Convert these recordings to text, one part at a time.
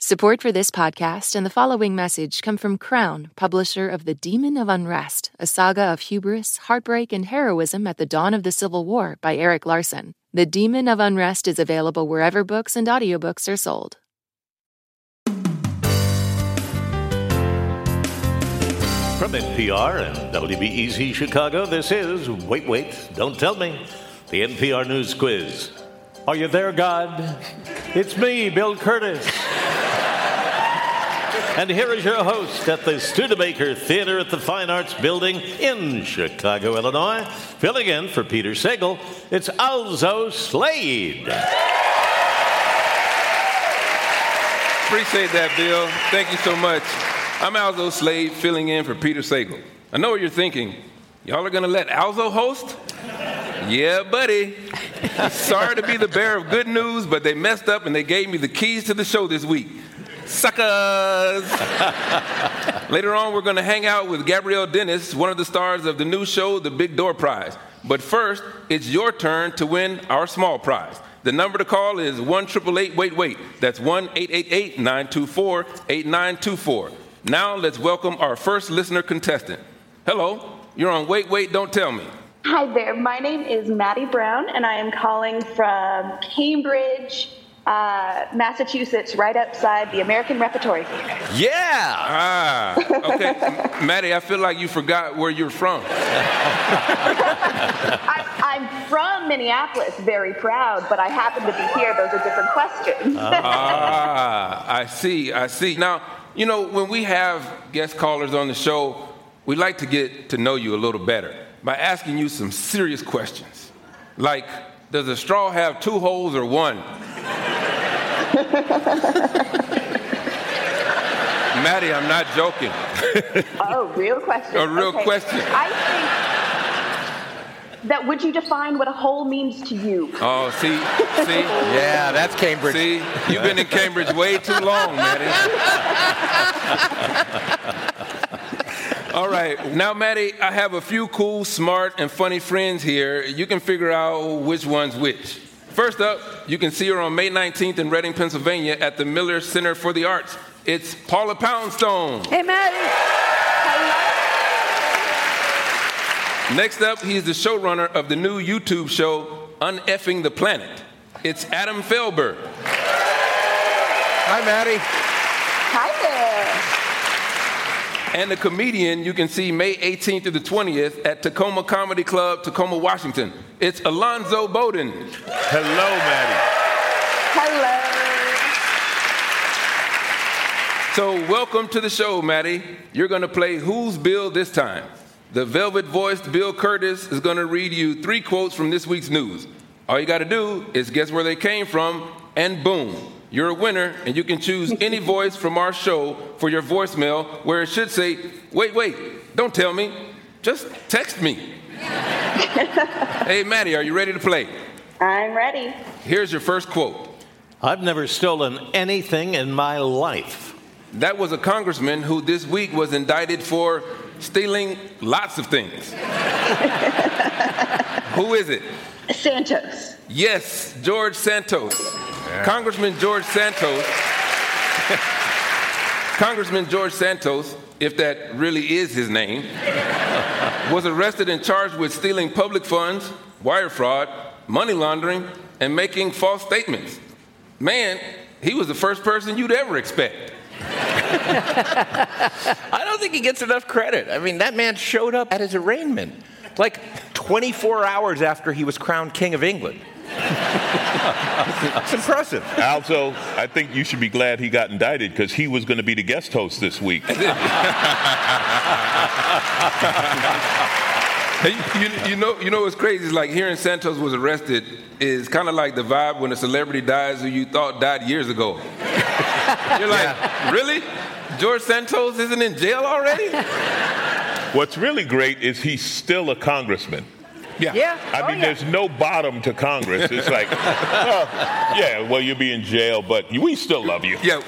Support for this podcast and the following message come from Crown, publisher of The Demon of Unrest, a saga of hubris, heartbreak, and heroism at the dawn of the Civil War by Erik Larson. The Demon of Unrest is available wherever books and audiobooks are sold. From NPR and WBEZ Chicago, this is Wait, Wait, Don't Tell Me, the NPR News Quiz. Are you there, God? It's me, Bill Kurtis. And here is your host at the Studebaker Theater at the Fine Arts Building in Chicago, Illinois. Filling in for Peter Sagal, it's Alzo Slade. Appreciate that, Bill. Thank you so much. I'm Alzo Slade, filling in for Peter Sagal. I know what you're thinking. Y'all are gonna let Alzo host? Yeah, buddy. Sorry to be the bearer of good news, but they messed up and they gave me the keys to the show this week. Suckers! Later on, we're going to hang out with Gabrielle Dennis, one of the stars of the new show, The Big Door Prize. But first, it's your turn to win our small prize. The number to call is 1 Wait Wait. That's 1 888 924 8924. Now, let's welcome our first listener contestant. Hello, you're on Wait Wait Don't Tell Me. Hi there, my name is Maddie Brown, and I am calling from Cambridge, uh, Massachusetts, right outside the American Repertory Theater. Yeah! Ah, okay. Maddie, I feel like you forgot where you're from. I, I'm from Minneapolis, very proud, but I happen to be here. Those are different questions. Ah, I see, I see. Now, you know, when we have guest callers on the show, we like to get to know you a little better by asking you some serious questions. Like, does a straw have two holes or one? Maddie, I'm not joking. oh, real question. A real Okay. question. I think that would you define what a hole means to you? Oh, see, see, Yeah, that's Cambridge. see, you've been in Cambridge way too long, Maddie. All right, now, Maddie, I have a few cool, smart, and funny friends here. You can figure out which one's which. First up, you can see her on May 19th in Reading, Pennsylvania at the Miller Center for the Arts. It's Paula Poundstone. Hey, Maddie. Next up, he's the showrunner of the new YouTube show, Uneffing the Planet. It's Adam Felber. Hi, Maddie. Hi there. And the comedian you can see May 18th through the 20th at Tacoma Comedy Club, Tacoma, Washington. It's Alonzo Bodden. Hello, Maddie. Hello. So, welcome to the show, Maddie. You're going to play Who's Bill this time. The velvet voiced Bill Kurtis is going to read you three quotes from this week's news. All you got to do is guess where they came from, and boom, you're a winner, and you can choose any voice from our show for your voicemail where it should say, Wait, wait, don't tell me, just text me. hey, Maddie, are you ready to play? I'm ready. Here's your first quote. I've never stolen anything in my life. That was a congressman who this week was indicted for stealing lots of things. who is it? Santos. Yes, George Santos. Congressman George Santos. Congressman George Santos, if that really is his name, was arrested and charged with stealing public funds, wire fraud, money laundering, and making false statements. Man, he was the first person you'd ever expect. I don't think he gets enough credit. I mean, that man showed up at his arraignment like 24 hours after he was crowned King of England. It's impressive. Also, I think you should be glad he got indicted because he was going to be the guest host this week. Hey, you, you know, you know what's crazy is like hearing Santos was arrested is kind of like the vibe when a celebrity dies who you thought died years ago. You're like, really? George Santos isn't in jail already? What's really great is he's still a congressman. Yeah. I Oh, mean, yeah. there's no bottom to Congress. It's like, oh, yeah, well, you'll be in jail, but we still love you. Yeah.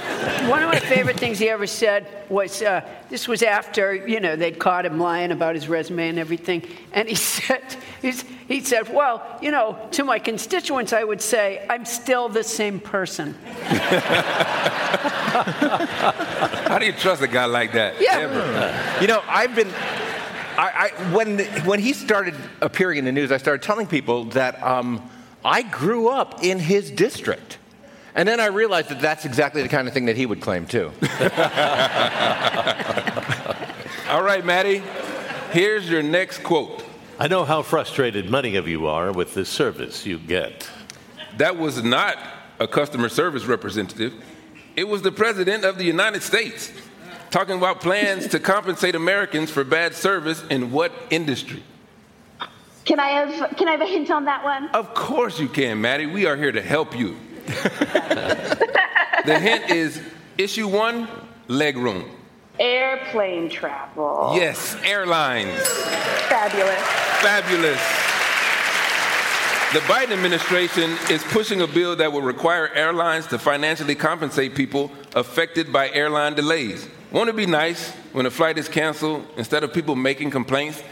One of my favorite things he ever said was uh, this was after, you know, they'd caught him lying about his resume and everything. And he said, he's, he said, well, you know, to my constituents, I would say, I'm still the same person. How do you trust a guy like that? Yeah. Ever? You know, I've been. I, I, when, when he started appearing in the news, I started telling people that um, I grew up in his district. And then I realized that that's exactly the kind of thing that he would claim, too. All right, Maddie, here's your next quote. I know how frustrated many of you are with the service you get. That was not a customer service representative, it was the President of the United States talking about plans to compensate Americans for bad service in what industry? Can I have Can I have a hint on that one? Of course you can, Maddie. We are here to help you. the hint is issue one, legroom. Airplane travel. Yes, airlines. Fabulous. Fabulous. The Biden administration is pushing a bill that will require airlines to financially compensate people affected by airline delays. Won't it be nice when a flight is canceled, instead of people making complaints,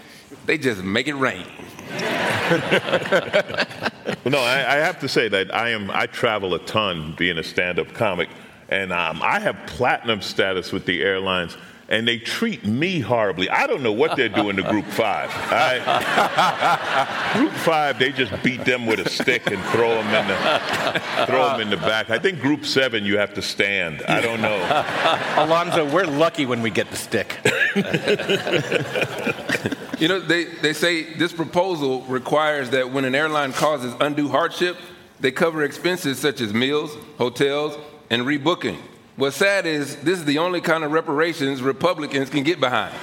they just make it rain? No, I, I have to say that I am. I travel a ton, being a stand-up comic, and um, I have platinum status with the airlines, and they treat me horribly. I don't know what they're doing to Group Five. I, group Five, they just beat them with a stick and throw them in the throw them in the back. I think Group Seven, you have to stand. I don't know. Alonzo, we're lucky when we get the stick. You know, they, they say this proposal requires that when an airline causes undue hardship, they cover expenses such as meals, hotels, and rebooking. What's sad is this is the only kind of reparations Republicans can get behind.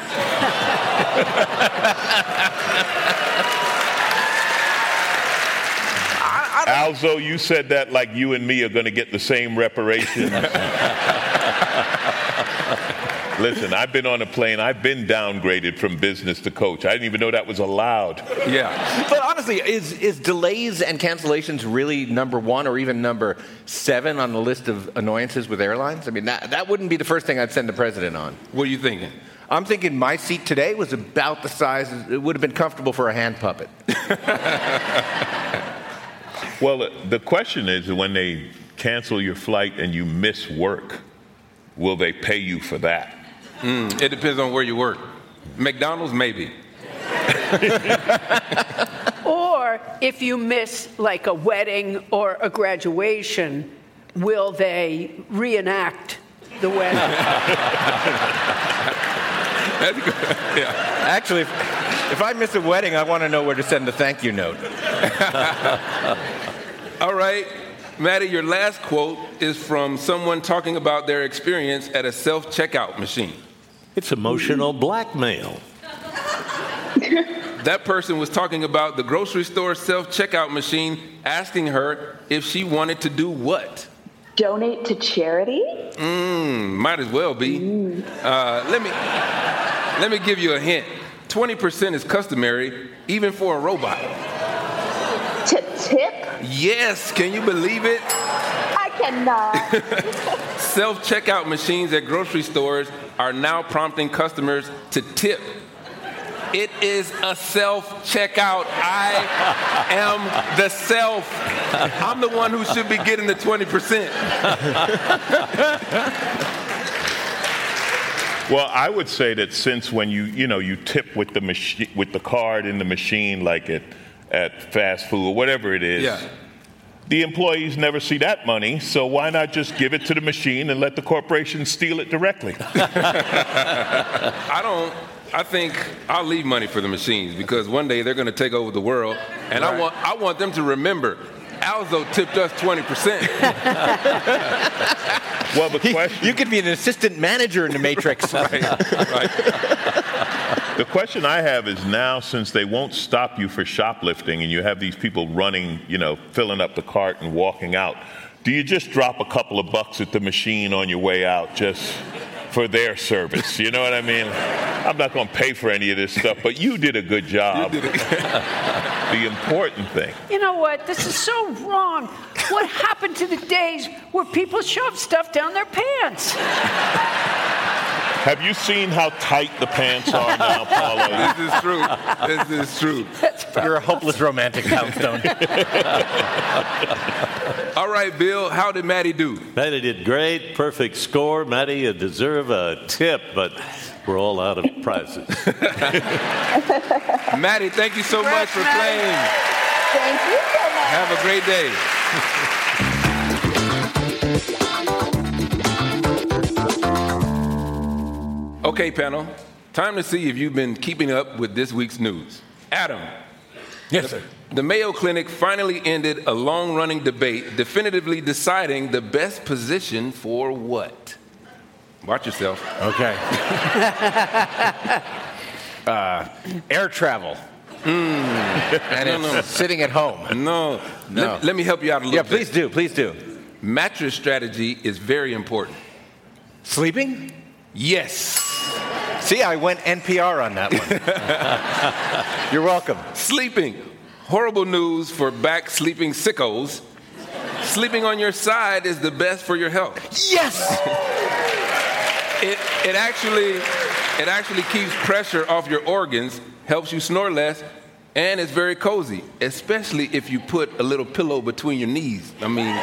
Alzo, you said that like you and me are going to get the same reparations. Listen, I've been on a plane. I've been downgraded from business to coach. I didn't even know that was allowed. Yeah. But honestly, is, is delays and cancellations really number one or even number seven on the list of annoyances with airlines? I mean, that, that wouldn't be the first thing I'd send the president on. What are you thinking? I'm thinking my seat today was about the size, it would have been comfortable for a hand puppet. Well, the question is when they cancel your flight and you miss work, will they pay you for that? Mm, it depends on where you work. McDonald's, maybe. Or if you miss like a wedding or a graduation, will they reenact the wedding? That's good. Yeah. Actually, if, if I miss a wedding, I want to know where to send the thank you note. All right, Maddie, your last quote is from someone talking about their experience at a self checkout machine. It's emotional blackmail. That person was talking about the grocery store self checkout machine asking her if she wanted to do what? Donate to charity. Mm, might as well be. Uh, let me let me give you a hint. Twenty percent is customary, even for a robot. To tip. Yes, can you believe it? I cannot. Self checkout machines at grocery stores are now prompting customers to tip. It is a self checkout. I am the self. I'm the one who should be getting the 20%. Well, I would say that since when you you know you tip with the machine with the card in the machine, like at at fast food or whatever it is, Yeah. The employees never see that money. So why not just give it to the machine and let the corporation steal it directly? I don't. I think I'll leave money for the machines because one day they're going to take over the world, and I want I want them to remember. Alzo tipped us 20%. well, the question You could be an assistant manager in the Matrix. right, right. The question I have is now, since they won't stop you for shoplifting and you have these people running, you know, filling up the cart and walking out, do you just drop a couple of bucks at the machine on your way out just for their service? You know what I mean? I'm not going to pay for any of this stuff, but you did a good job. the important thing. you know what? This is so wrong. What happened to the days where people shove stuff down their pants? Have you seen how tight the pants are now, Paula? This is true. This is true. You're a hopeless romantic, Poundstone. All right, Bill, how did Maddie do? Maddie did great. Perfect score. Maddie, you deserve a tip, but we're all out of prizes. Maddie, thank you so much for Maddie. playing. Thank you so much. Have a great day. Okay, panel. Time to see if you've been keeping up with this week's news. Adam. Yes, sir. The Mayo Clinic finally ended a long running debate, definitively deciding the best position for what? Watch yourself. Okay. uh, air travel. and No, no. it's sitting at home. No. No. Let, let me help you out a little Yeah, bit. please do. Please do. Mattress strategy is very important. Sleeping? Yes. See, I went NPR on that one. You're welcome. Sleeping. Horrible news for back sleeping sickos. Sleeping on your side is the best for your health. Yes! It, it actually it actually keeps pressure off your organs, helps you snore less, and it's very cozy, especially if you put a little pillow between your knees. I mean,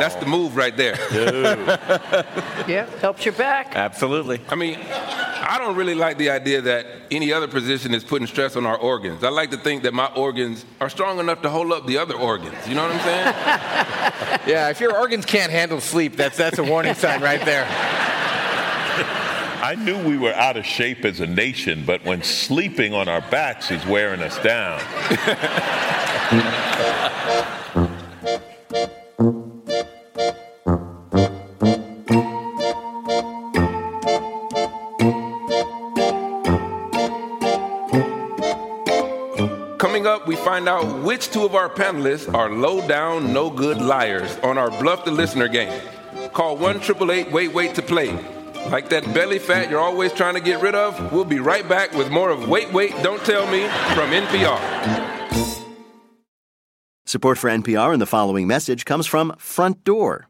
that's the move right there. Yeah, helps your back. Absolutely. I mean, I don't really like the idea that any other position is putting stress on our organs. I like to think that my organs are strong enough to hold up the other organs. You know what I'm saying? Yeah, if your organs can't handle sleep, that's that's a warning sign right there. I knew we were out of shape as a nation, but when sleeping on our backs is wearing us down. Coming up, we find out which two of our panelists are low down, no good liars on our Bluff the Listener game. Call 1 888 Wait Wait to play. Like that belly fat you're always trying to get rid of, we'll be right back with more of Wait Wait, Don't Tell Me from NPR. Support for NPR and the following message comes from Front Door.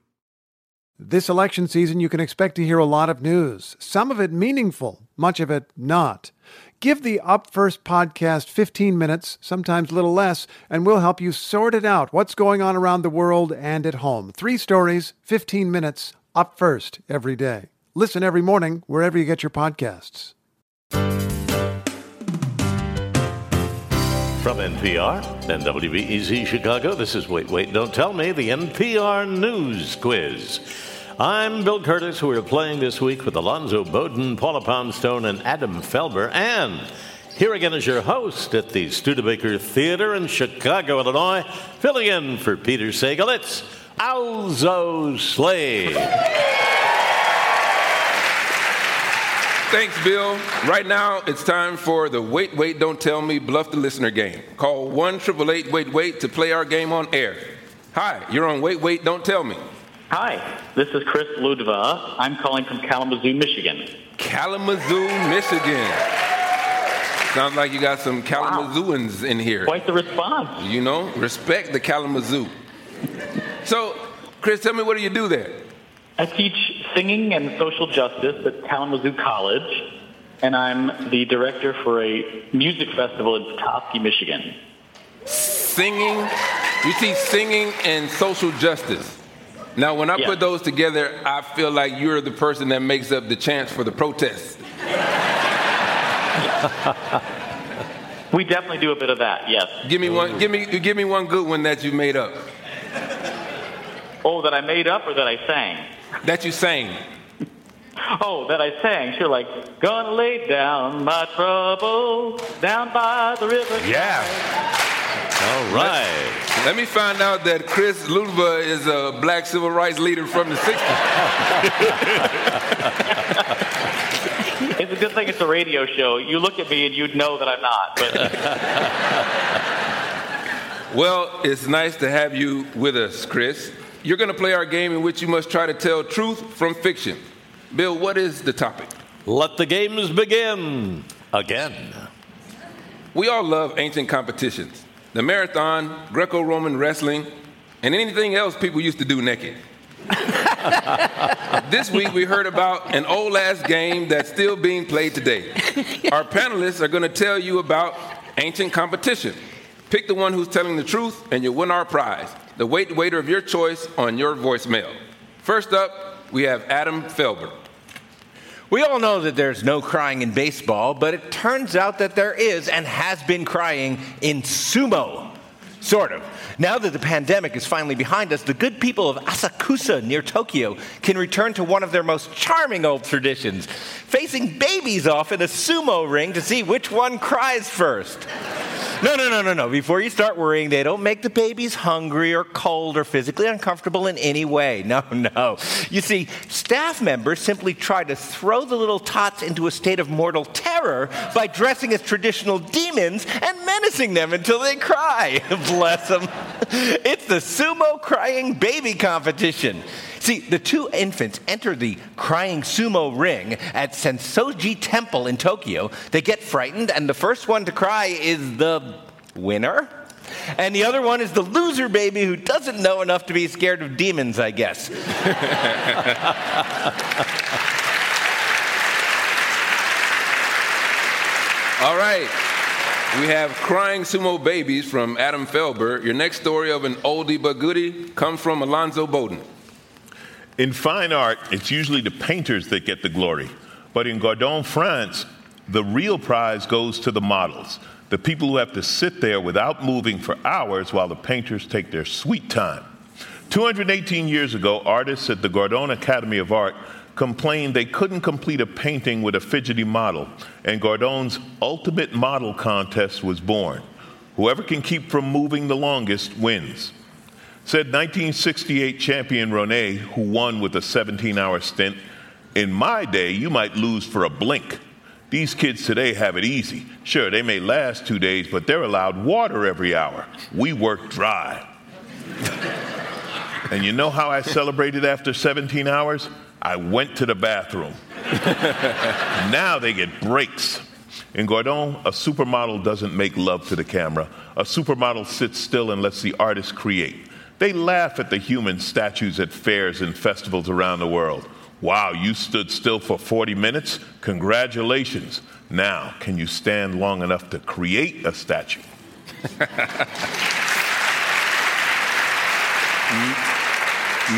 This election season, you can expect to hear a lot of news, some of it meaningful, much of it not. Give the Up First podcast 15 minutes, sometimes a little less, and we'll help you sort it out what's going on around the world and at home. Three stories, 15 minutes, Up First every day. Listen every morning wherever you get your podcasts. From NPR and WBEZ Chicago, this is Wait, Wait, Don't Tell Me, the NPR News Quiz. I'm Bill Kurtis. who are playing this week with Alonzo Bodden, Paula Poundstone, and Adam Felber. And here again is your host at the Studebaker Theater in Chicago, Illinois, filling in for Peter Sagal. It's Alzo Slade. Thanks, Bill. Right now, it's time for the Wait, Wait, Don't Tell Me Bluff the Listener game. Call 1 888 Wait, Wait to play our game on air. Hi, you're on Wait, Wait, Don't Tell Me. Hi, this is Chris Ludva. I'm calling from Kalamazoo, Michigan. Kalamazoo, Michigan. Sounds like you got some Kalamazooans in here. Quite the response. You know, respect the Kalamazoo. So, Chris, tell me what do you do there? I teach singing and social justice at Kalamazoo College, and I'm the director for a music festival in Petoskey, Michigan. Singing. You teach singing and social justice. Now, when I Yeah. put those together, I feel like you're the person that makes up the chance for the protest. We definitely do a bit of that, yes. Give me one. Give me. Give me one good one that you made up. Oh, that I made up or that I sang? That you sang. Oh, that I sang. Sure, like, gonna lay down my trouble down by the river. Yeah. All right. Let me find out that Chris Ludva is a black civil rights leader from the 60s. It's a good thing it's a radio show. You look at me and you'd know that I'm not. But Well, it's nice to have you with us, Chris. you're going to play our game in which you must try to tell truth from fiction. Bill, what is the topic? Let the games begin again. We all love ancient competitions the marathon, Greco Roman wrestling, and anything else people used to do naked. this week we heard about an old ass game that's still being played today. Our panelists are going to tell you about ancient competition. Pick the one who's telling the truth, and you'll win our prize the wait waiter of your choice on your voicemail. First up, we have Adam Felber. We all know that there's no crying in baseball, but it turns out that there is and has been crying in sumo. Sort of. Now that the pandemic is finally behind us, the good people of Asakusa near Tokyo can return to one of their most charming old traditions facing babies off in a sumo ring to see which one cries first. No, no, no, no, no. Before you start worrying, they don't make the babies hungry or cold or physically uncomfortable in any way. No, no. You see, staff members simply try to throw the little tots into a state of mortal terror by dressing as traditional demons and menacing them until they cry. Bless them. It's the sumo crying baby competition. See, the two infants enter the crying sumo ring at Sensoji Temple in Tokyo. They get frightened, and the first one to cry is the winner. And the other one is the loser baby who doesn't know enough to be scared of demons, I guess. All right. We have Crying Sumo Babies from Adam Felber. Your next story of an oldie but goodie comes from Alonzo Bodden. In fine art, it's usually the painters that get the glory. But in Gardon, France, the real prize goes to the models, the people who have to sit there without moving for hours while the painters take their sweet time. 218 years ago, artists at the Gardon Academy of Art complained they couldn't complete a painting with a fidgety model, and Gardon's ultimate model contest was born. Whoever can keep from moving the longest wins. Said 1968 champion Rene, who won with a 17 hour stint, In my day, you might lose for a blink. These kids today have it easy. Sure, they may last two days, but they're allowed water every hour. We work dry. and you know how I celebrated after 17 hours? I went to the bathroom. now they get breaks. In Gordon, a supermodel doesn't make love to the camera. A supermodel sits still and lets the artist create. They laugh at the human statues at fairs and festivals around the world. Wow, you stood still for 40 minutes? Congratulations. Now, can you stand long enough to create a statue?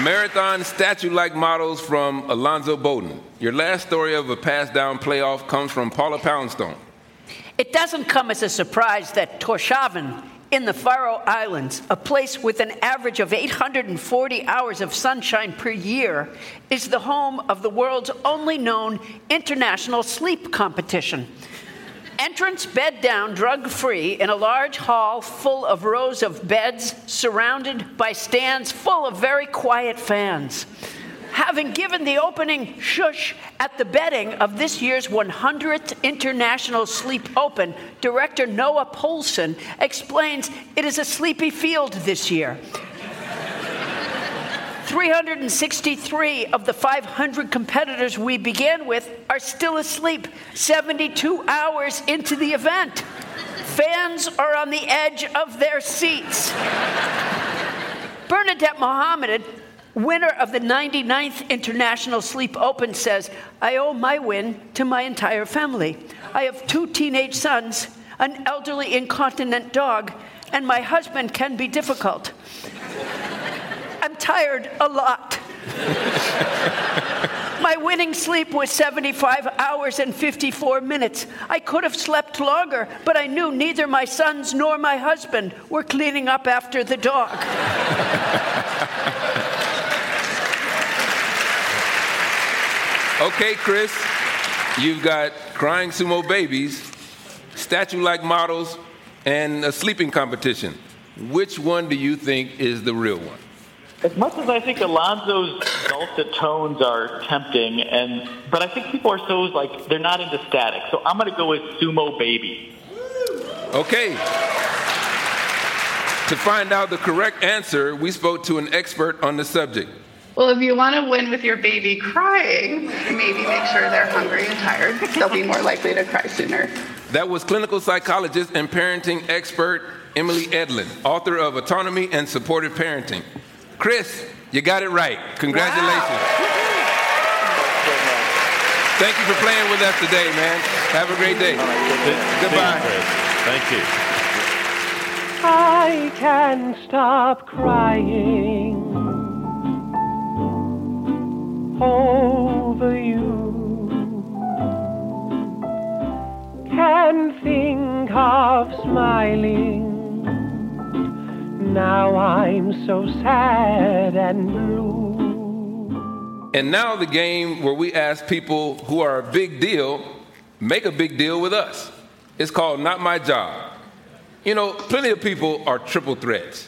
Marathon statue like models from Alonzo Bodden. Your last story of a pass down playoff comes from Paula Poundstone. It doesn't come as a surprise that Tórshavn in the Faroe Islands, a place with an average of 840 hours of sunshine per year, is the home of the world's only known international sleep competition. Entrance bed down, drug free, in a large hall full of rows of beds surrounded by stands full of very quiet fans having given the opening shush at the bedding of this year's 100th International Sleep Open, director Noah Polson explains it is a sleepy field this year. 363 of the 500 competitors we began with are still asleep 72 hours into the event. Fans are on the edge of their seats. Bernadette Mohammed winner of the 99th International Sleep Open says, I owe my win to my entire family. I have two teenage sons, an elderly incontinent dog, and my husband can be difficult. I'm tired a lot. My winning sleep was 75 hours and 54 minutes. I could have slept longer, but I knew neither my sons nor my husband were cleaning up after the dog. Okay, Chris, you've got crying sumo babies, statue like models, and a sleeping competition. Which one do you think is the real one? As much as I think Alonzo's dulcet tones are tempting, and but I think people are so like they're not into static. So I'm going to go with Sumo Baby. Okay. To find out the correct answer, we spoke to an expert on the subject. Well, if you want to win with your baby crying, maybe make sure they're hungry and tired. They'll be more likely to cry sooner. That was clinical psychologist and parenting expert Emily Edlynn, author of Autonomy and Supportive Parenting. Chris, you got it right. Congratulations. Wow. Thank you for playing with us today, man. Have a great day. Goodbye. Thank you. I can't stop crying over you. Can think of smiling. Now I'm so sad and blue. And now the game where we ask people who are a big deal make a big deal with us. It's called Not My Job. You know, plenty of people are triple threats.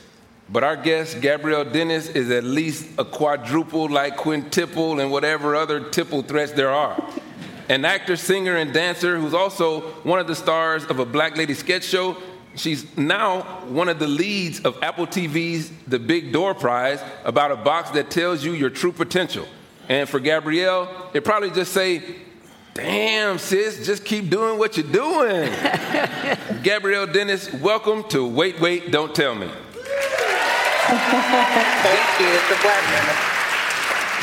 But our guest, Gabrielle Dennis, is at least a quadruple, like quintuple, and whatever other tipple threats there are. An actor, singer, and dancer who's also one of the stars of a Black Lady sketch show. She's now one of the leads of Apple TV's The Big Door Prize about a box that tells you your true potential. And for Gabrielle, it probably just say, Damn, sis, just keep doing what you're doing. Gabrielle Dennis, welcome to Wait, Wait, Don't Tell Me. Thank you. It's a pleasure.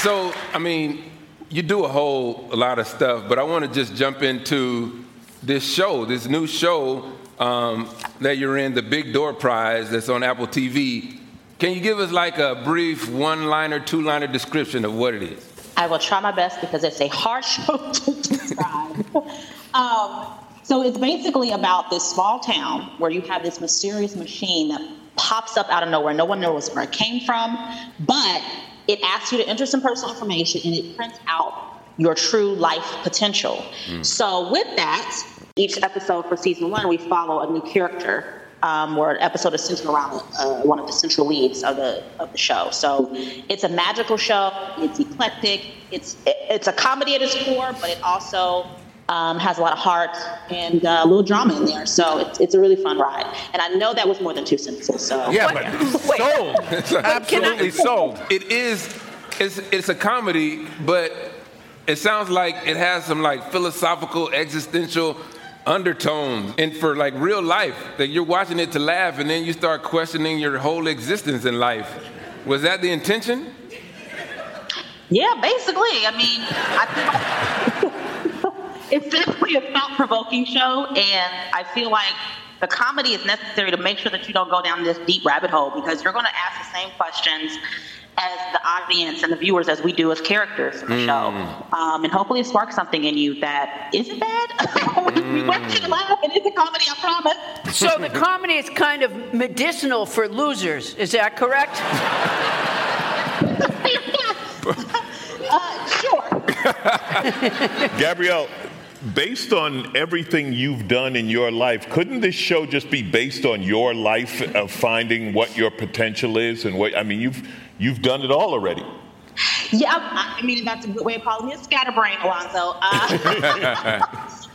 So, I mean, you do a whole a lot of stuff, but I want to just jump into this show, this new show um, that you're in, the Big Door Prize that's on Apple TV. Can you give us like a brief one liner, two liner description of what it is? I will try my best because it's a hard show to describe. um, so it's basically about this small town where you have this mysterious machine that pops up out of nowhere. No one knows where it came from, but it asks you to enter some personal information and it prints out your true life potential. Mm. So with that, each episode for season one, we follow a new character. Um, where an episode is centered around uh, one of the central leads of the of the show. So it's a magical show. It's eclectic. It's it's a comedy at its core, but it also um, has a lot of heart and uh, a little drama in there. So it's, it's a really fun ride. And I know that was more than two sentences. So yeah, but sold, absolutely sold. It is. It's it's a comedy, but it sounds like it has some like philosophical, existential undertones and for like real life that you're watching it to laugh and then you start questioning your whole existence in life. Was that the intention? Yeah basically. I mean i it's definitely a thought-provoking show, and I feel like the comedy is necessary to make sure that you don't go down this deep rabbit hole because you're going to ask the same questions as the audience and the viewers as we do as characters in the mm. show. Um, and hopefully it sparks something in you that isn't bad. mm. we want you to laugh. It is a comedy, I promise. So the comedy is kind of medicinal for losers. Is that correct? uh, sure. Gabrielle, based on everything you've done in your life, couldn't this show just be based on your life of finding what your potential is and what I mean you've you've done it all already. Yeah, I mean that's a good way of calling me a scatterbrain, Alonzo. Uh,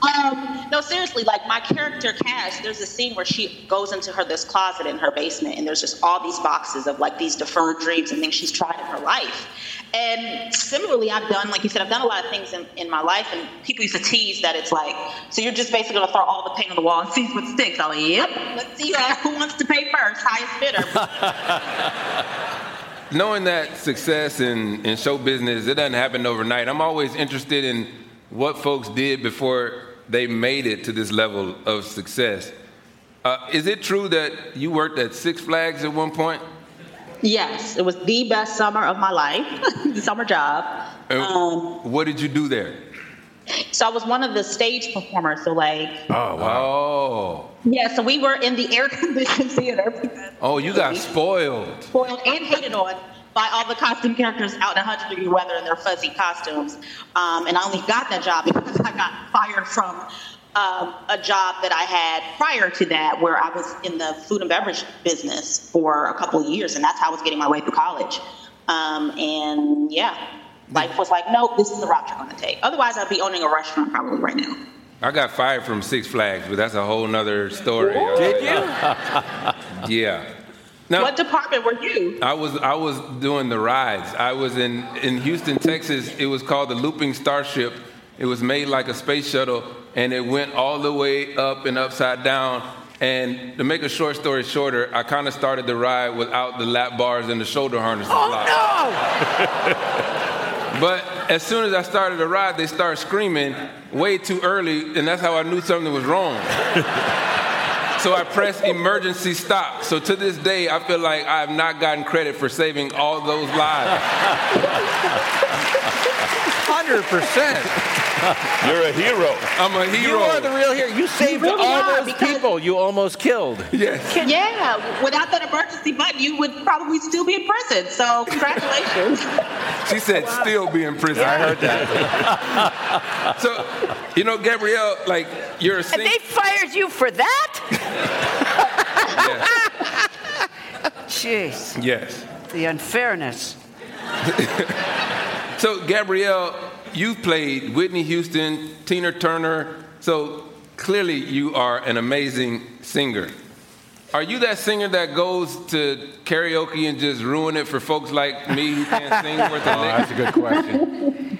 um, no, seriously, like my character Cash, there's a scene where she goes into her this closet in her basement, and there's just all these boxes of like these deferred dreams and things she's tried in her life. And similarly, I've done, like you said, I've done a lot of things in, in my life, and people used to tease that it's like, so you're just basically gonna throw all the paint on the wall and see what sticks. I'm like, yep, let's see uh, who wants to pay first, highest bidder. Knowing that success in, in show business, it doesn't happen overnight. I'm always interested in what folks did before they made it to this level of success. Uh, is it true that you worked at Six Flags at one point? Yes, it was the best summer of my life, summer job. Um, what did you do there? So I was one of the stage performers. So like, oh wow, yeah. So we were in the air conditioned theater. Oh, you got spoiled. Spoiled and hated on by all the costume characters out in 100 degree weather in their fuzzy costumes. Um, and I only got that job because I got fired from um, a job that I had prior to that where I was in the food and beverage business for a couple of years, and that's how I was getting my way through college. Um, and yeah, life was like, nope, this is the route you're going to take. Otherwise, I'd be owning a restaurant probably right now. I got fired from Six Flags, but that's a whole nother story. Did you? yeah. Now- what department were you? I was I was doing the rides. I was in in Houston, Texas. It was called the Looping Starship. It was made like a space shuttle, and it went all the way up and upside down. And to make a short story shorter, I kind of started the ride without the lap bars and the shoulder harnesses. Oh locked. no! But as soon as I started to ride, they started screaming way too early, and that's how I knew something was wrong. so I pressed emergency stop. So to this day, I feel like I have not gotten credit for saving all those lives. 100%. You're a hero. I'm a hero. You are the real hero. You saved really all are, those people you almost killed. yes. Yeah, without that emergency button, you would probably still be in prison. So congratulations. She said still be in prison. I heard that. So, you know, Gabrielle, like you're a And they fired you for that? Jeez, yes. the unfairness. So, Gabrielle, you've played Whitney Houston, Tina Turner. So, clearly, you are an amazing singer. Are you that singer that goes to karaoke and just ruin it for folks like me who can't sing worth a Oh, lick? that's a good question.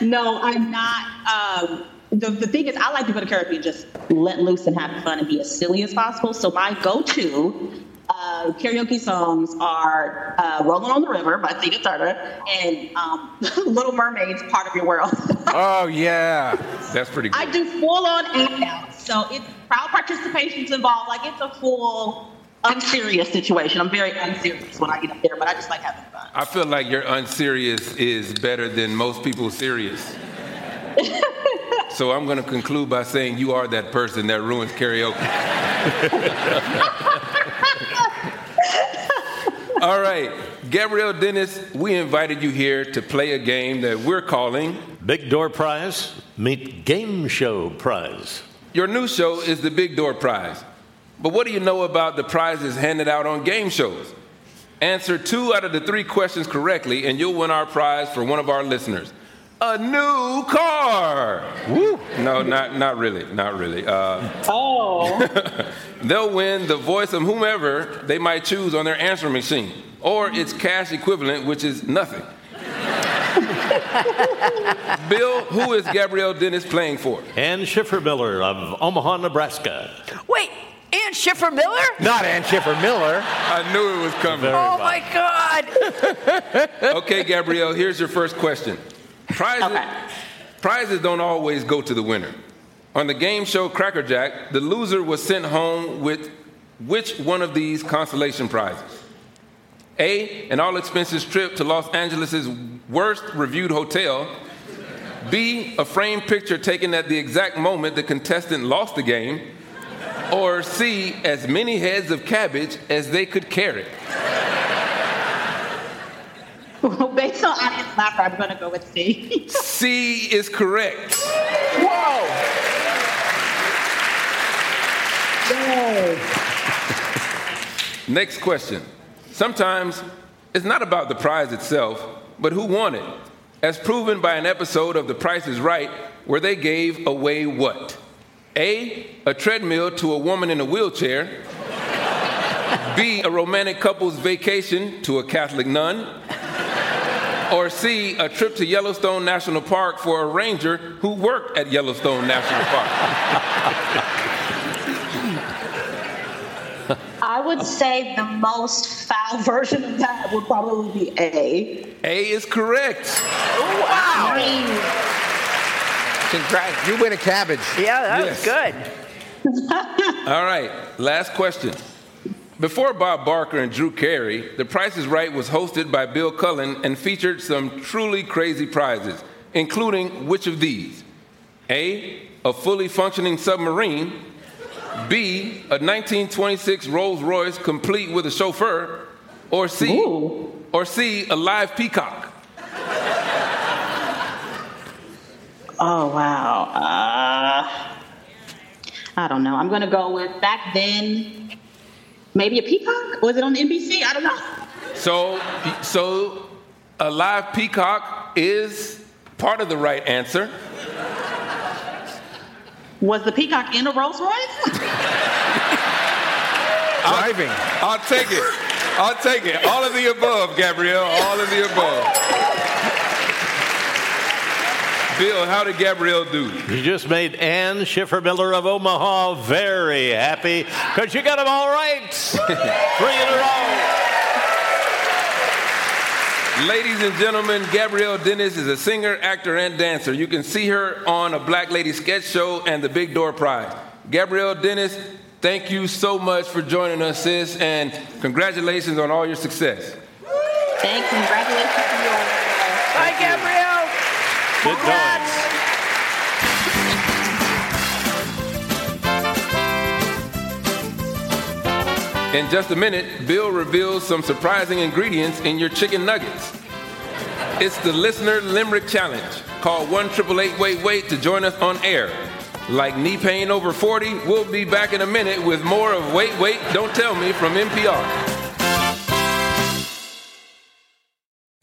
no, I'm not. Um, the, the thing is, I like to go to karaoke and just let loose and have fun and be as silly as possible. So my go-to uh, karaoke songs are uh, "Rolling on the River" by Tina Turner and um, "Little Mermaid's Part of Your World." Oh, yeah. That's pretty good. I do full-on act out, so it's crowd participation's involved. Like it's a full unserious situation. I'm very unserious when I get up there, but I just like having fun. I feel like your unserious is better than most people's serious. so I'm going to conclude by saying you are that person that ruins karaoke. All right, Gabrielle Dennis, we invited you here to play a game that we're calling. Big Door Prize, meet Game Show Prize. Your new show is the Big Door Prize. But what do you know about the prizes handed out on game shows? Answer two out of the three questions correctly, and you'll win our prize for one of our listeners. A new car. Woo. No, not not really, not really. Uh, Oh. they'll win the voice of whomever they might choose on their answering machine, or its cash equivalent, which is nothing. Bill, who is Gabrielle Dennis playing for? Ann Schiffer Miller of Omaha, Nebraska. Wait, Ann Schiffer Miller? Not Ann Schiffer Miller. I knew it was coming. Very Oh well. my God! Okay, Gabrielle, here's your first question. Prizes, Okay. prizes don't always go to the winner. On the game show Crackerjack, the loser was sent home with which one of these consolation prizes? A, an all expenses trip to Los Angeles' worst reviewed hotel. B, a framed picture taken at the exact moment the contestant lost the game. Or C, as many heads of cabbage as they could carry. Well, based on audience laughter, I'm going to go with C. C is correct. Whoa! Next question. Sometimes it's not about the prize itself, but who won it, as proven by an episode of The Price is Right where they gave away what? A, a treadmill to a woman in a wheelchair. B, a romantic couple's vacation to a Catholic nun. Or C, a trip to Yellowstone National Park for a ranger who worked at Yellowstone National Park. I would say the most foul version of that would probably be A. A is correct. I mean, Congrats. You win a cabbage. Yeah, that Yes. was good. All right, last question. Before Bob Barker and Drew Carey, The Price is Right was hosted by Bill Cullen and featured some truly crazy prizes, including which of these? A, a fully functioning submarine. B, a 1926 Rolls Royce complete with a chauffeur. Or C, Ooh. or C, a live peacock. oh, wow. Uh, I don't know. I'm going to go with back then, maybe a peacock? Was it on NBC? I don't know. So, so a live peacock is part of the right answer. Was the peacock in a Rolls Royce? driving. I'll, I'll take it. I'll take it. All of the above, Gabrielle. All of the above. Bill, how did Gabrielle do? You just made Ann Schiffer Miller of Omaha very happy because you got them all right. Three in a row. Ladies and gentlemen, Gabrielle Dennis is a singer, actor, and dancer. You can see her on a Black Lady sketch show and the Big Door Prize. Gabrielle Dennis, thank you so much for joining us, sis, and congratulations on all your success. Thank you. Congratulations to you all. Bye, Gabrielle. In just a minute, Bill reveals some surprising ingredients in your chicken nuggets. It's the Listener Limerick Challenge. Call 1 Wait Wait to join us on air. Like knee pain over 40, we'll be back in a minute with more of Wait Wait, Don't Tell Me from NPR.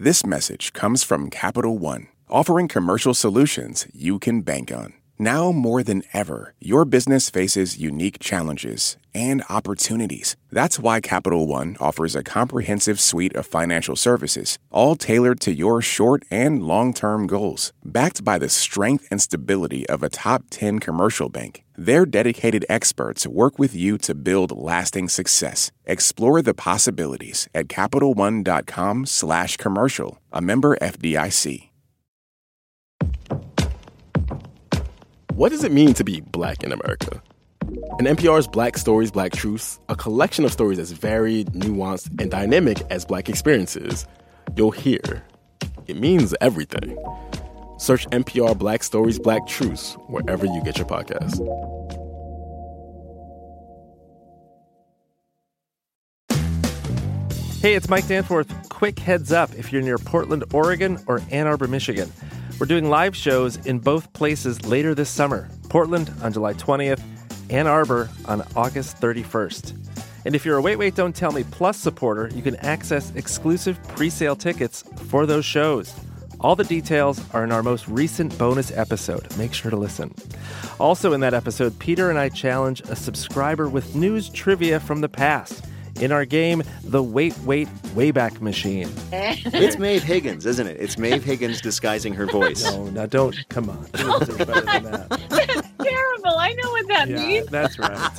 This message comes from Capital One, offering commercial solutions you can bank on. Now more than ever, your business faces unique challenges and opportunities. That's why Capital One offers a comprehensive suite of financial services, all tailored to your short and long term goals. Backed by the strength and stability of a top 10 commercial bank, their dedicated experts work with you to build lasting success. Explore the possibilities at CapitalOne.com/slash commercial, a member FDIC. What does it mean to be black in America? In NPR's Black Stories, Black Truths, a collection of stories as varied, nuanced, and dynamic as black experiences, you'll hear it means everything. Search NPR Black Stories, Black Truths wherever you get your podcasts. Hey, it's Mike Danforth. Quick heads up if you're near Portland, Oregon, or Ann Arbor, Michigan. We're doing live shows in both places later this summer Portland on July 20th, Ann Arbor on August 31st. And if you're a Wait Wait Don't Tell Me Plus supporter, you can access exclusive pre sale tickets for those shows. All the details are in our most recent bonus episode. Make sure to listen. Also, in that episode, Peter and I challenge a subscriber with news trivia from the past in our game, The Wait Wait Wayback Machine. it's Maeve Higgins, isn't it? It's Maeve Higgins disguising her voice. No, now don't. Come on. You deserve better than that. That's terrible. I know what that Yeah, means. that's right.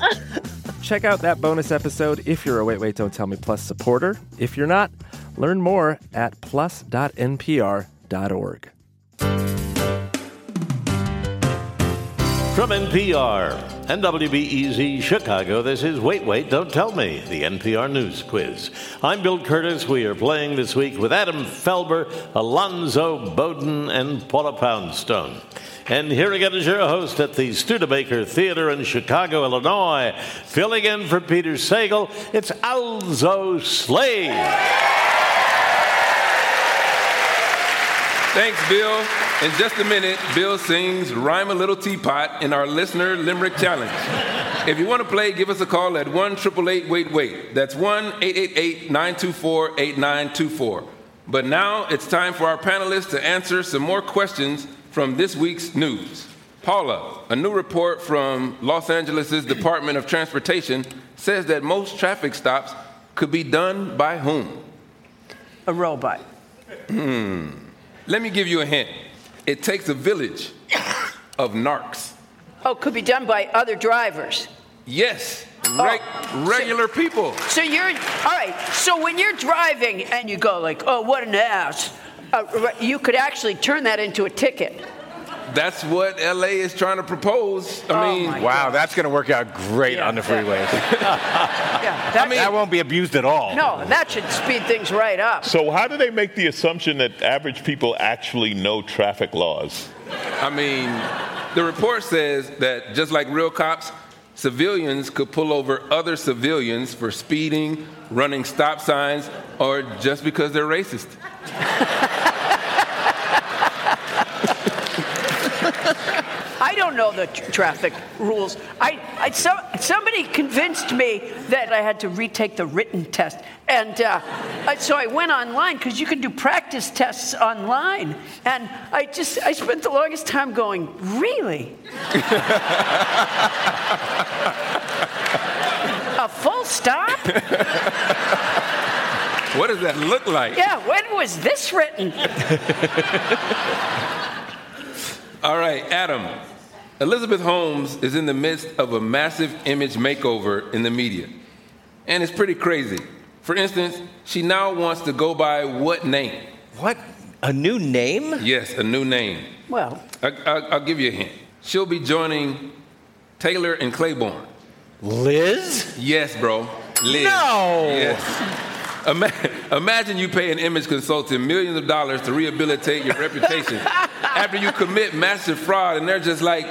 Check out that bonus episode if you're a Wait Wait Don't Tell Me Plus supporter. If you're not, learn more at plus.npr.org. From NPR and WBEZ Chicago, this is Wait, Wait, Don't Tell Me, the NPR News Quiz. I'm Bill Kurtis. We are playing this week with Adam Felber, Alonzo Bodden, and Paula Poundstone. And here again is your host at the Studebaker Theater in Chicago, Illinois, filling in for Peter Sagal. It's Alzo Slade. Thanks, Bill. In just a minute, Bill sings Rhyme a Little Teapot in our Listener Limerick Challenge. If you want to play, give us a call at 1 888 Wait Wait. That's 1 888 924 8924. But now it's time for our panelists to answer some more questions from this week's news. Paula, a new report from Los Angeles' Department of Transportation says that most traffic stops could be done by whom? A robot. Hmm. Let me give you a hint. It takes a village of narcs. Oh, could be done by other drivers. Yes, reg- regular people. So you're all right. So when you're driving and you go like, "Oh, what an ass," uh, you could actually turn that into a ticket. That's what LA is trying to propose. I Oh, mean, my Wow, that's going to work out great on the freeways. Yeah, that, that won't be abused at all. no, that should speed things right up. So, how do they make the assumption that average people actually know traffic laws? I mean, the report says that just like real cops, civilians could pull over other civilians for speeding, running stop signs, or just because they're racist. I don't know the tr- traffic rules. I, I some, somebody convinced me that I had to retake the written test, and uh, I- so I went online because you can do practice tests online, and I just I spent the longest time going, really? A full stop? What does that look like? Yeah, when was this written? All right, Adam. Elizabeth Holmes is in the midst of a massive image makeover in the media. And it's pretty crazy. For instance, she now wants to go by what name? What? A new name? Yes, a new name. Well, I, I, I'll give you a hint. She'll be joining Taylor and Claiborne. Liz? Yes, bro. Liz. No. Yes. Ima- Imagine you pay an image consultant millions of dollars to rehabilitate your reputation after you commit massive fraud, and they're just like,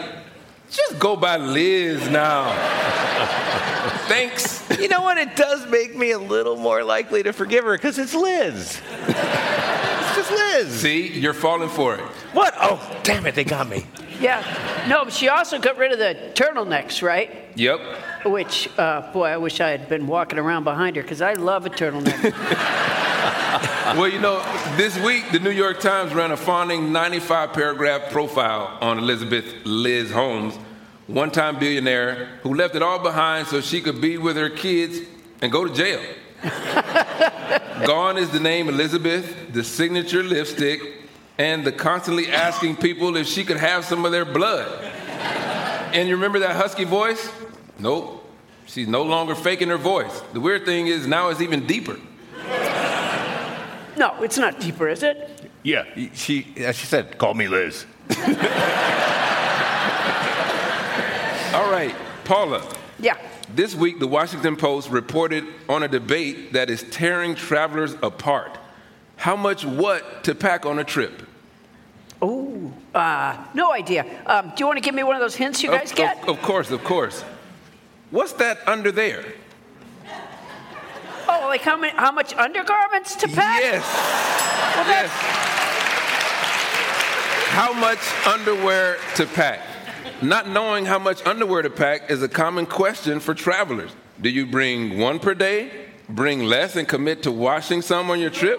just go by Liz now. Thanks. You know what? It does make me a little more likely to forgive her because it's Liz. it's just Liz. See, you're falling for it. What? Oh, damn it, they got me. yeah. No, but she also got rid of the turtlenecks, right? Yep. Which, uh, boy, I wish I had been walking around behind her because I love a turtleneck. Well, you know, this week the New York Times ran a fawning 95 paragraph profile on Elizabeth Liz Holmes, one time billionaire who left it all behind so she could be with her kids and go to jail. Gone is the name Elizabeth, the signature lipstick, and the constantly asking people if she could have some of their blood. And you remember that husky voice? Nope. She's no longer faking her voice. The weird thing is now it's even deeper. no, it's not deeper, is it? Yeah, She, as she said, call me Liz. All right, Paula. Yeah. This week, the Washington Post reported on a debate that is tearing travelers apart. How much what to pack on a trip? Oh, uh, no idea. Um, do you want to give me one of those hints you guys of, get? Of, of course, of course. What's that under there? Oh, like how, many, how much undergarments to pack? Yes. Well, that's, How much underwear to pack? Not knowing how much underwear to pack is a common question for travelers. Do you bring one per day? Bring less and commit to washing some on your trip?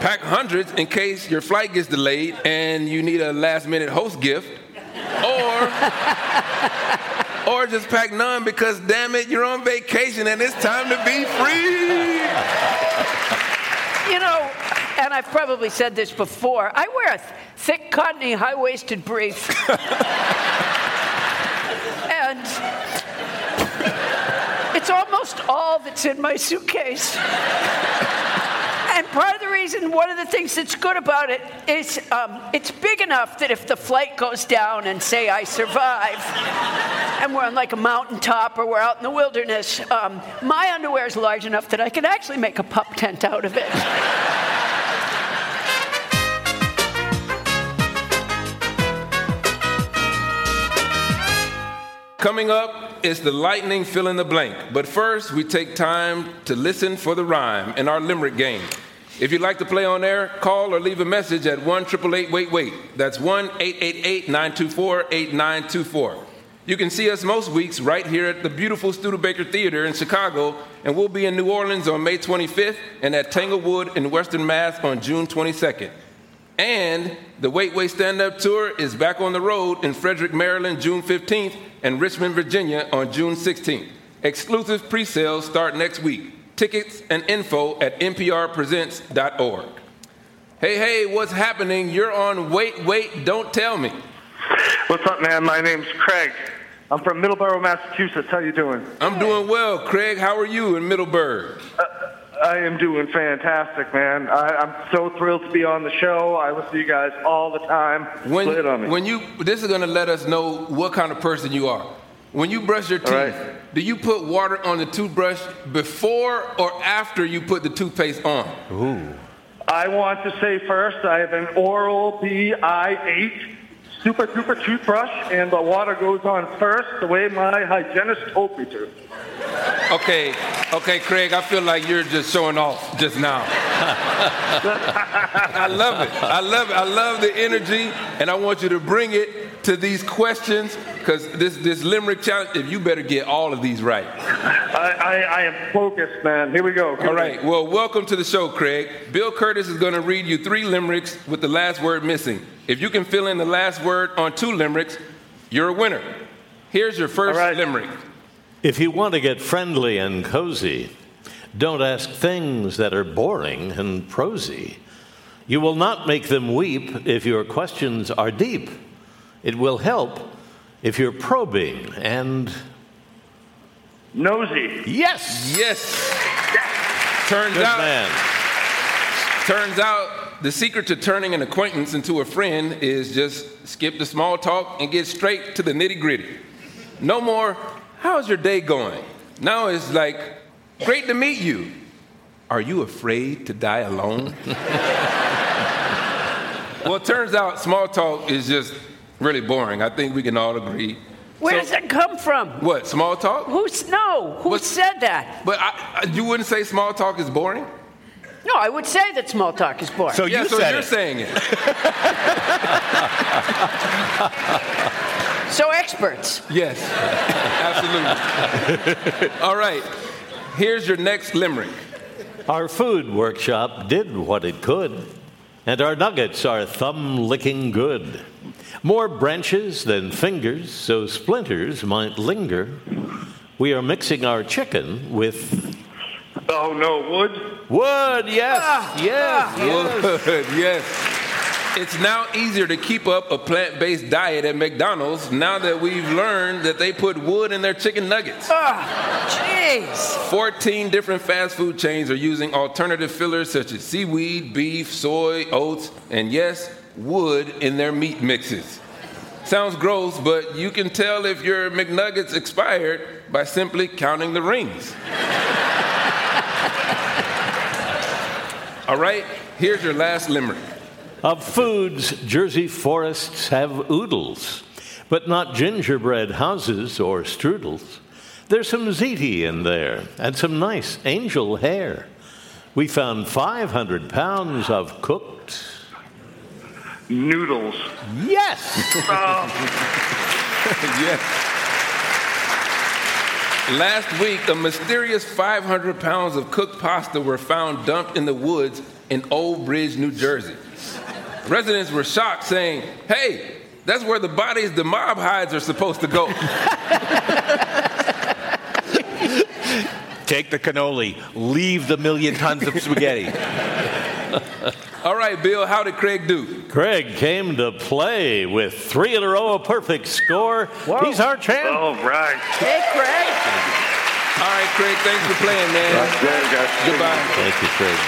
Pack hundreds in case your flight gets delayed and you need a last minute host gift? Or, or just pack none because, damn it, you're on vacation and it's time to be free. you know, and I've probably said this before, I wear a th- thick, cottony, high waisted brief. and it's almost all that's in my suitcase. And part of the reason, one of the things that's good about it is um, it's big enough that if the flight goes down and say I survive, and we're on like a mountaintop or we're out in the wilderness, um, my underwear is large enough that I can actually make a pup tent out of it. Coming up is the lightning fill in the blank. But first, we take time to listen for the rhyme in our limerick game. If you'd like to play on air, call or leave a message at 1 888 Wait Wait. That's 1 888 924 8924. You can see us most weeks right here at the beautiful Studebaker Theater in Chicago, and we'll be in New Orleans on May 25th and at Tanglewood in Western Mass on June 22nd. And the Wait Wait Stand Up Tour is back on the road in Frederick, Maryland, June 15th, and Richmond, Virginia on June 16th. Exclusive pre sales start next week. Tickets and info at nprpresents.org. Hey, hey, what's happening? You're on Wait, Wait, Don't Tell Me. What's up, man? My name's Craig. I'm from Middleborough, Massachusetts. How you doing? I'm doing well. Craig, how are you in Middleburg? Uh, I am doing fantastic, man. I, I'm so thrilled to be on the show. I listen to you guys all the time. When, on me. when you, this is going to let us know what kind of person you are. When you brush your teeth, right. do you put water on the toothbrush before or after you put the toothpaste on? Ooh. I want to say first, I have an oral B I8, super duper toothbrush, and the water goes on first, the way my hygienist told me to. Okay, okay, Craig, I feel like you're just showing off just now. I love it. I love it. I love the energy, and I want you to bring it to these questions because this, this limerick challenge, if you better get all of these right. I, I, I am focused, man. Here we go. All right, well, welcome to the show, Craig. Bill Kurtis is going to read you three limericks with the last word missing. If you can fill in the last word on two limericks, you're a winner. Here's your first limerick. If you want to get friendly and cozy, don't ask things that are boring and prosy. You will not make them weep if your questions are deep. It will help if you're probing and nosy. Yes. Yes. Turns Good out. man. Turns out the secret to turning an acquaintance into a friend is just skip the small talk and get straight to the nitty gritty. No more, how's your day going? Now it's like, great to meet you. Are you afraid to die alone? well, it turns out small talk is just really boring. I think we can all agree. Where So- does that come from? What, small talk? Who's no? Who said that? But I, I- you wouldn't say small talk is boring? No, I would say that small talk is boring. So yeah, so you're saying it. So experts. Yes, absolutely. All right, here's your next limerick. Our food workshop did what it could, and our nuggets are thumb licking good. More branches than fingers, so splinters might linger. We are mixing our chicken with. Oh no, wood? Wood, yes, yes, yes. Wood, yes. It's now easier to keep up a plant based diet at McDonald's now that we've learned that they put wood in their chicken nuggets. Ah, jeez. 14 different fast food chains are using alternative fillers such as seaweed, beef, soy, oats, and yes, wood in their meat mixes. Sounds gross, but you can tell if your McNuggets expired by simply counting the rings. All right, here's your last limerick. Of foods, Jersey forests have oodles, but not gingerbread houses or strudels. There's some ziti in there and some nice angel hair. We found 500 pounds of cooked noodles. Yes. yes. Last week, a mysterious 500 pounds of cooked pasta were found dumped in the woods in Old Bridge, New Jersey. Residents were shocked, saying, Hey, that's where the bodies the mob hides are supposed to go. Take the cannoli, leave the million tons of spaghetti. All right, Bill, how did Craig do? Craig came to play with three in a row, a perfect score. He's our champ. All right. Hey, Craig. All right, Craig, thanks for playing, man. Goodbye. Thank you, Craig.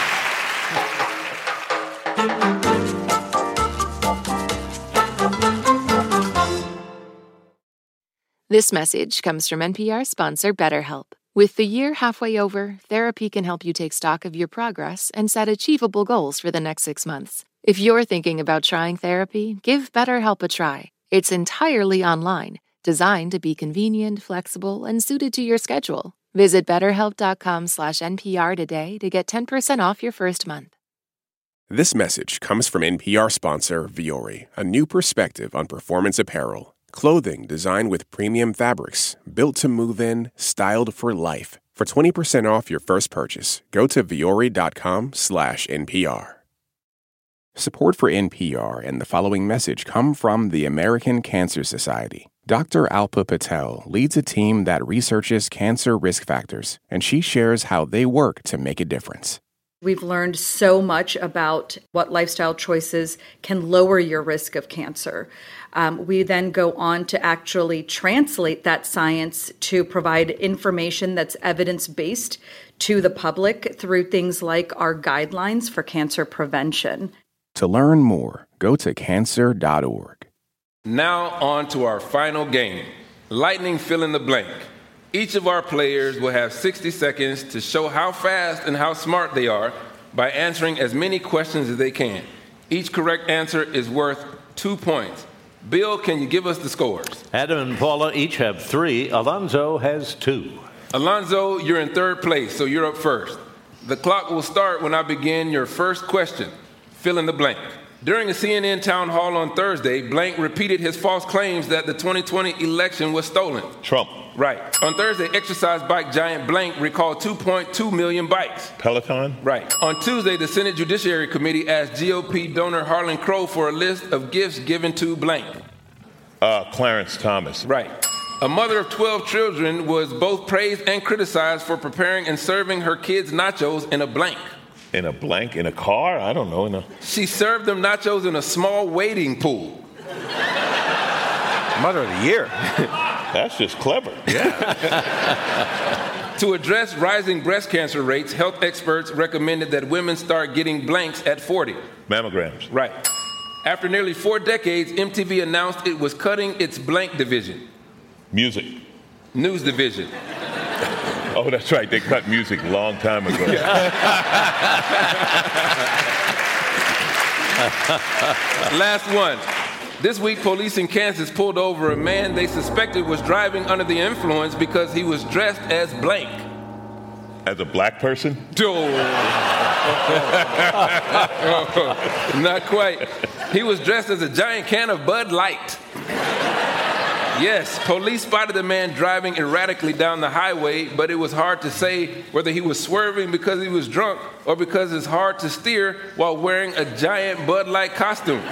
This message comes from NPR sponsor BetterHelp. With the year halfway over, therapy can help you take stock of your progress and set achievable goals for the next six months. If you're thinking about trying therapy, give BetterHelp a try. It's entirely online, designed to be convenient, flexible, and suited to your schedule. Visit betterhelp.com/npr today to get 10% off your first month. This message comes from NPR sponsor Vuori, a new perspective on performance apparel. Clothing designed with premium fabrics, built to move in, styled for life. For 20% off your first purchase, go to vuori.com/npr. Support for NPR and the following message come from the American Cancer Society. Dr. Alpa Patel leads a team that researches cancer risk factors, and she shares how they work to make a difference. We've learned so much about what lifestyle choices can lower your risk of cancer. Um, we then go on to actually translate that science to provide information that's evidence based to the public through things like our guidelines for cancer prevention. To learn more, go to cancer.org. Now, on to our final game Lightning Fill in the Blank. Each of our players will have 60 seconds to show how fast and how smart they are by answering as many questions as they can. Each correct answer is worth two points. Bill, can you give us the scores? Adam and Paula each have three. Alonzo has two. Alonzo, you're in third place, so you're up first. The clock will start when I begin your first question. Fill in the blank. During a CNN town hall on Thursday, Blank repeated his false claims that the 2020 election was stolen. Trump. Right. On Thursday, exercise bike giant Blank recalled 2.2 million bikes. Peloton. Right. On Tuesday, the Senate Judiciary Committee asked GOP donor Harlan Crow for a list of gifts given to Blank. Uh, Clarence Thomas. Right. A mother of 12 children was both praised and criticized for preparing and serving her kids nachos in a blank. In a blank, in a car? I don't know. In a... She served them nachos in a small wading pool. Mother of the year. That's just clever. Yeah. to address rising breast cancer rates, health experts recommended that women start getting blanks at 40. Mammograms. Right. After nearly four decades, MTV announced it was cutting its blank division. Music. News division. Oh, that's right. They cut music a long time ago. Last one. This week, police in Kansas pulled over a man they suspected was driving under the influence because he was dressed as blank. As a black person? Not quite. He was dressed as a giant can of Bud Light. Yes, police spotted the man driving erratically down the highway, but it was hard to say whether he was swerving because he was drunk or because it's hard to steer while wearing a giant Bud Light costume.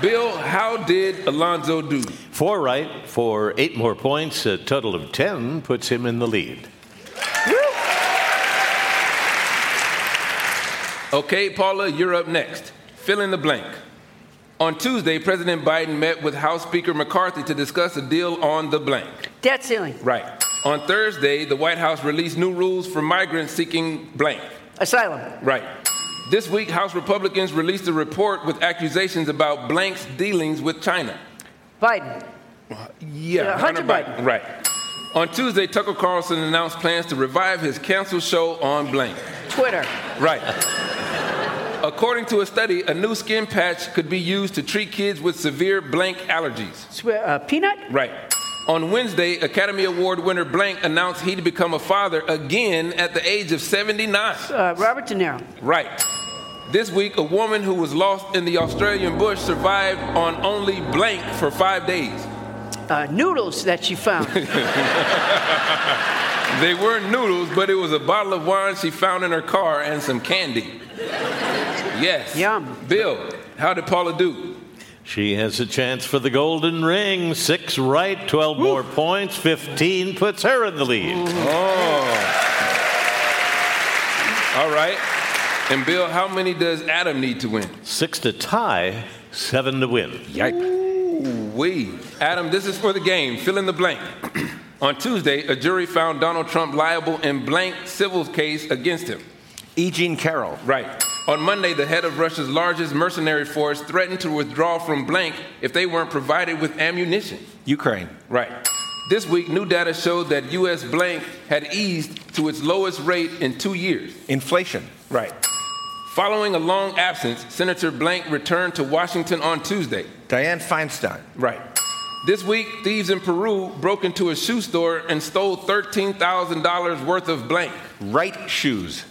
Bill, how did Alonzo do? Four right for eight more points. A total of 10 puts him in the lead. Okay, Paula, you're up next. Fill in the blank. On Tuesday, President Biden met with House Speaker McCarthy to discuss a deal on the blank. Debt ceiling. Right. On Thursday, the White House released new rules for migrants seeking blank. Asylum. Right. This week, House Republicans released a report with accusations about blank's dealings with China. Biden. Yeah, Uh, Hunter Biden. Right. On Tuesday, Tucker Carlson announced plans to revive his canceled show on blank. Twitter. Right. According to a study, a new skin patch could be used to treat kids with severe blank allergies. Swear, uh, peanut? Right. On Wednesday, Academy Award winner Blank announced he'd become a father again at the age of 79. Uh, Robert De Niro. Right. This week, a woman who was lost in the Australian bush survived on only blank for five days. Uh, noodles that she found. They weren't noodles, but it was a bottle of wine she found in her car and some candy. Yes. Yum. Bill, how did Paula do? She has a chance for the golden ring. Six right, 12 more points. 15 puts her in the lead. Oh. All right. And Bill, how many does Adam need to win? Six to tie, seven to win. Yikes. We. Adam, this is for the game. Fill in the blank. On Tuesday, a jury found Donald Trump liable in blank civil case against him. E. Jean Carroll. Right. On Monday, the head of Russia's largest mercenary force threatened to withdraw from blank if they weren't provided with ammunition. Ukraine. Right. This week, new data showed that U.S. blank had eased to its lowest rate in two years. Inflation. Right. Following a long absence, Senator Blank returned to Washington on Tuesday. Dianne Feinstein. Right. This week, thieves in Peru broke into a shoe store and stole $13,000 worth of blank. Right shoes.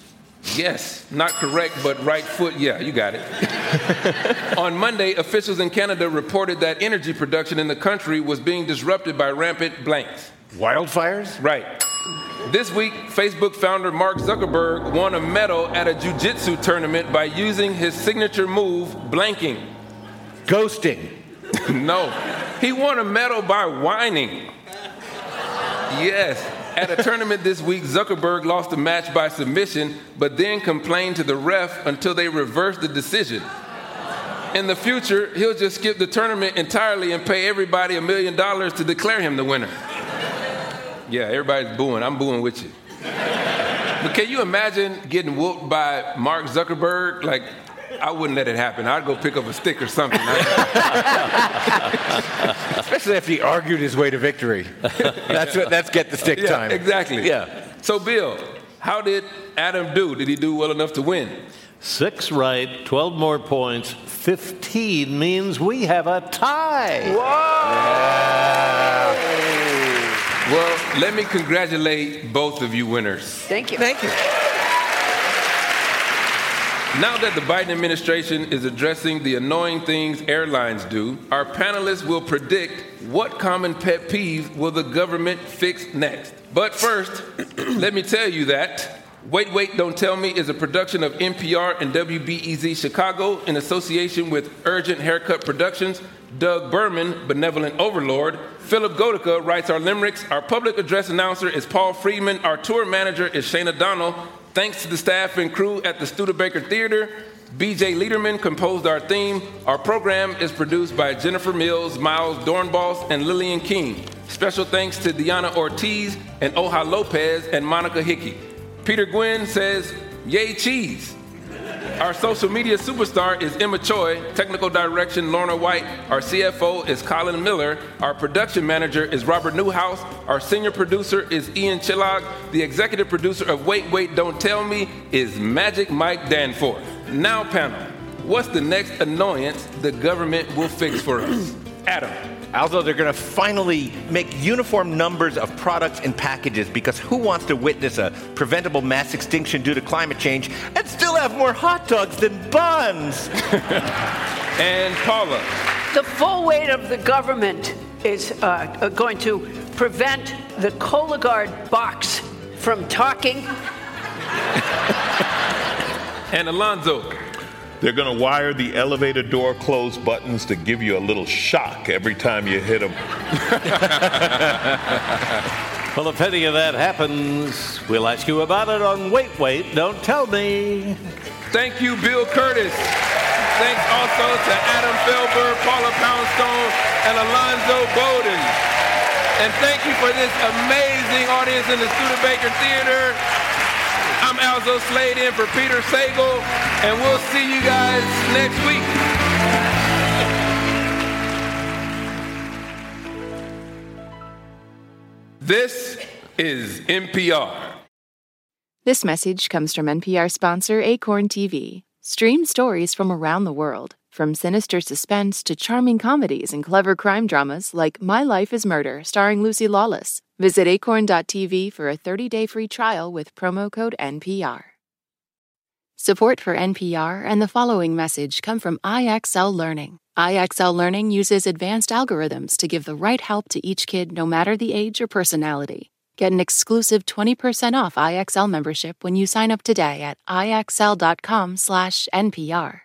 Yes, not correct, but right foot. Yeah, you got it. On Monday, officials in Canada reported that energy production in the country was being disrupted by rampant blanks. Wildfires? Right. This week, Facebook founder Mark Zuckerberg won a medal at a jiu-jitsu tournament by using his signature move, blanking. Ghosting. no, he won a medal by whining. Yes. At a tournament this week, Zuckerberg lost the match by submission, but then complained to the ref until they reversed the decision. In the future, he'll just skip the tournament entirely and pay everybody a million dollars to declare him the winner. Yeah, everybody's booing. I'm booing with you. But can you imagine getting whooped by Mark Zuckerberg? Like, I wouldn't let it happen. I'd go pick up a stick or something. Especially if he argued his way to victory. That's what, that's get the stick yeah, time. Exactly. Yeah. So, Bill, how did Adam do? Did he do well enough to win? Six right, 12 more points, 15 means we have a tie. Whoa! Well, let me congratulate both of you winners. Thank you. Thank you. Now that the Biden administration is addressing the annoying things airlines do, our panelists will predict what common pet peeve will the government fix next. But first, let me tell you that Wait, Wait, Don't Tell Me is a production of NPR and WBEZ Chicago in association with Urgent Haircut Productions, Doug Berman, Benevolent Overlord. Philipp Goedicke writes our limericks. Our public address announcer is Paul Friedman. Our tour manager is Shayna Donnell. Thanks to the staff and crew at the Studebaker Theater. BJ Leiderman composed our theme. Our program is produced by Jennifer Mills, Miles Doornbos, and Lillian King. Special thanks to Diana Ortiz and Oja Lopez and Monica Hickey. Peter Gwynn says, Yay, cheese. Our social media superstar is Emma Choi. Technical direction, Lorna White. Our CFO is Colin Miller. Our production manager is Robert Newhouse. Our senior producer is Ian Chillag. The executive producer of Wait, Wait, Don't Tell Me is Magic Mike Danforth. Now, panel, what's the next annoyance the government will fix for us? Adam. Although they're going to finally make uniform numbers of products and packages because who wants to witness a preventable mass extinction due to climate change and still have more hot dogs than buns? and Paula. The full weight of the government is uh, going to prevent the Cologuard box from talking. and Alonzo. They're going to wire the elevator door close buttons to give you a little shock every time you hit them. well, if any of that happens, we'll ask you about it on Wait, Wait, Don't Tell Me. Thank you, Bill Kurtis. Thanks also to Adam Felber, Paula Poundstone, and Alonzo Bodden. And thank you for this amazing audience in the Studebaker Theater. I'm Alzo Slade in for Peter Sagal, and we'll see you guys next week. This is NPR. This message comes from NPR sponsor Acorn TV. Stream stories from around the world, from sinister suspense to charming comedies and clever crime dramas like My Life is Murder, starring Lucy Lawless. Visit acorn.tv for a 30 day free trial with promo code NPR. Support for NPR and the following message come from IXL Learning. IXL Learning uses advanced algorithms to give the right help to each kid no matter the age or personality. Get an exclusive 20% off IXL membership when you sign up today at ixl.com/npr.